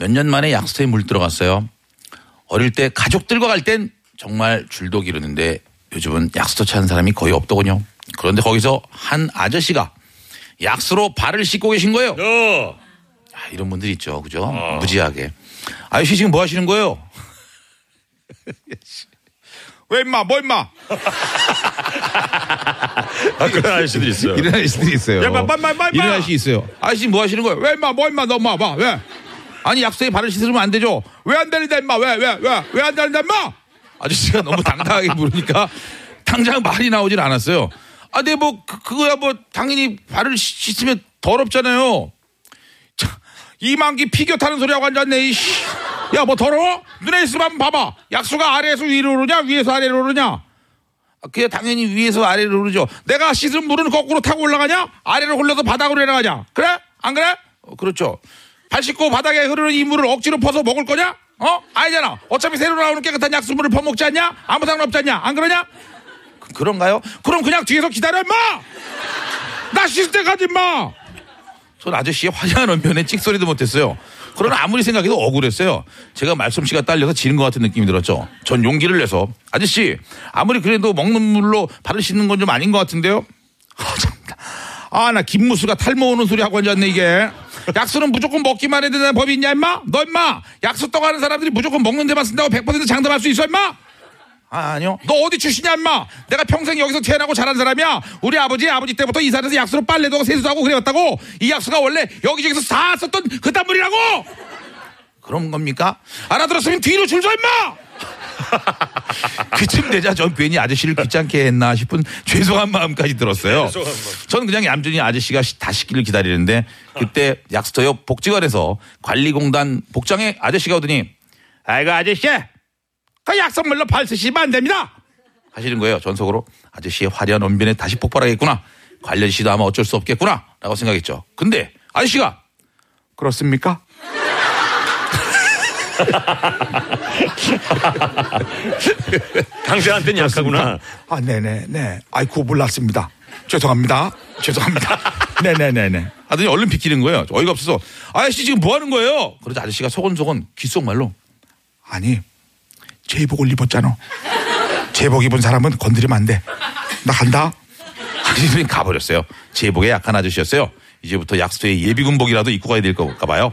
몇 년 만에 약수터에 물 들어갔어요. 어릴 때 가족들과 갈 땐 정말 줄도 기르는데 요즘은 약수터 찾는 사람이 거의 없더군요. 그런데 거기서 한 아저씨가 약수로 발을 씻고 계신 거예요. 어. 아, 이런 분들 있죠. 그죠? 무지하게. 아저씨 지금 뭐 하시는 거예요? 왜 임마 뭐 임마 아, 그런 아저씨들 있어요. 이런 아저씨들이 있어요. 야, 마, 마, 마, 마, 마. 이런 아저씨 있어요. 아저씨 뭐 하시는 거예요? 왜 임마 뭐 임마 너 임마 봐 왜? 아니 약수에 발을 씻으면 안 되죠. 왜 안 되는데 임마 왜 왜 왜 왜 안 되는데 임마? 아저씨가 너무 당당하게 물으니까 당장 말이 나오질 않았어요. 아, 근데 뭐 그, 그거야 뭐 당연히 발을 씻- 씻으면 더럽잖아요. 자, 이만기 피겨 타는 소리하고 앉았네. 이씨. 야, 뭐 더러워? 눈에 있으면 한번 봐봐. 약수가 아래에서 위로 오르냐, 위에서 아래로 오르냐? 아, 그게 당연히 위에서 아래로 오르죠. 내가 씻은 물은 거꾸로 타고 올라가냐? 아래로 흘러서 바닥으로 내려가냐? 그래? 안 그래? 어, 그렇죠. 발 씻고 바닥에 흐르는 이 물을 억지로 퍼서 먹을 거냐? 어? 아니잖아. 어차피 새로 나오는 깨끗한 약수물을 퍼먹지 않냐? 아무 상관 없지 않냐? 안 그러냐? 그, 그런가요? 그럼 그냥 뒤에서 기다려, 임마! 나 씻을 때까지, 임마! 전 아저씨의 화려한 언변에 찍소리도 못했어요. 그러나 아무리 생각해도 억울했어요. 제가 말솜씨가 딸려서 지는 것 같은 느낌이 들었죠. 전 용기를 내서 아저씨 아무리 그래도 먹는 물로 발을 씻는 건 좀 아닌 것 같은데요. 아, 참나. 아, 나 김무수가 탈모 오는 소리 하고 앉았네, 이게. 약수는 무조건 먹기만 해야 되는 법이 있냐, 임마? 너, 임마! 약수 떠가는 사람들이 무조건 먹는 데만 쓴다고 100% 장담할 수 있어, 임마? 아, 아니요. 너 어디 출신이야, 임마? 내가 평생 여기서 태어나고 자란 사람이야. 우리 아버지, 아버지 때부터 이 산에서 약수로 빨래도 하고 세수도 하고 그래왔다고. 이 약수가 원래 여기저기서 다 썼던 그딴 물이라고! 그런 겁니까? 알아들었으면 뒤로 줄 서, 임마! 그쯤 되자 전 괜히 아저씨를 귀찮게 했나 싶은 죄송한 마음까지 들었어요. 저는 그냥 얌전히 아저씨가 시- 다 씻기를 기다리는데 그때 약수터 옆 복지관에서 관리공단 복장에 아저씨가 오더니 아이고 아저씨 그 약선물로 발 쓰시면 안 됩니다. 하시는 거예요. 전 속으로 아저씨의 화려한 언변에 다시 폭발하겠구나. 관련 씨도 아마 어쩔 수 없겠구나. 라고 생각했죠. 근데 아저씨가 그렇습니까? 당신한테는 약하구나. 아, 네네, 네. 아이고, 몰랐습니다. 죄송합니다. 죄송합니다. 네네네네. 하더니 얼른 비키는 거예요. 어이가 없어서. 아저씨 지금 뭐 하는 거예요? 그러자 아저씨가 소곤소곤 귓속말로. 아니, 제복을 입었잖아. 제복 입은 사람은 건드리면 안 돼. 나 간다. 아저씨는 가버렸어요. 제복에 약한 아저씨였어요. 이제부터 약수터에 예비군복이라도 입고 가야 될 건가 봐요.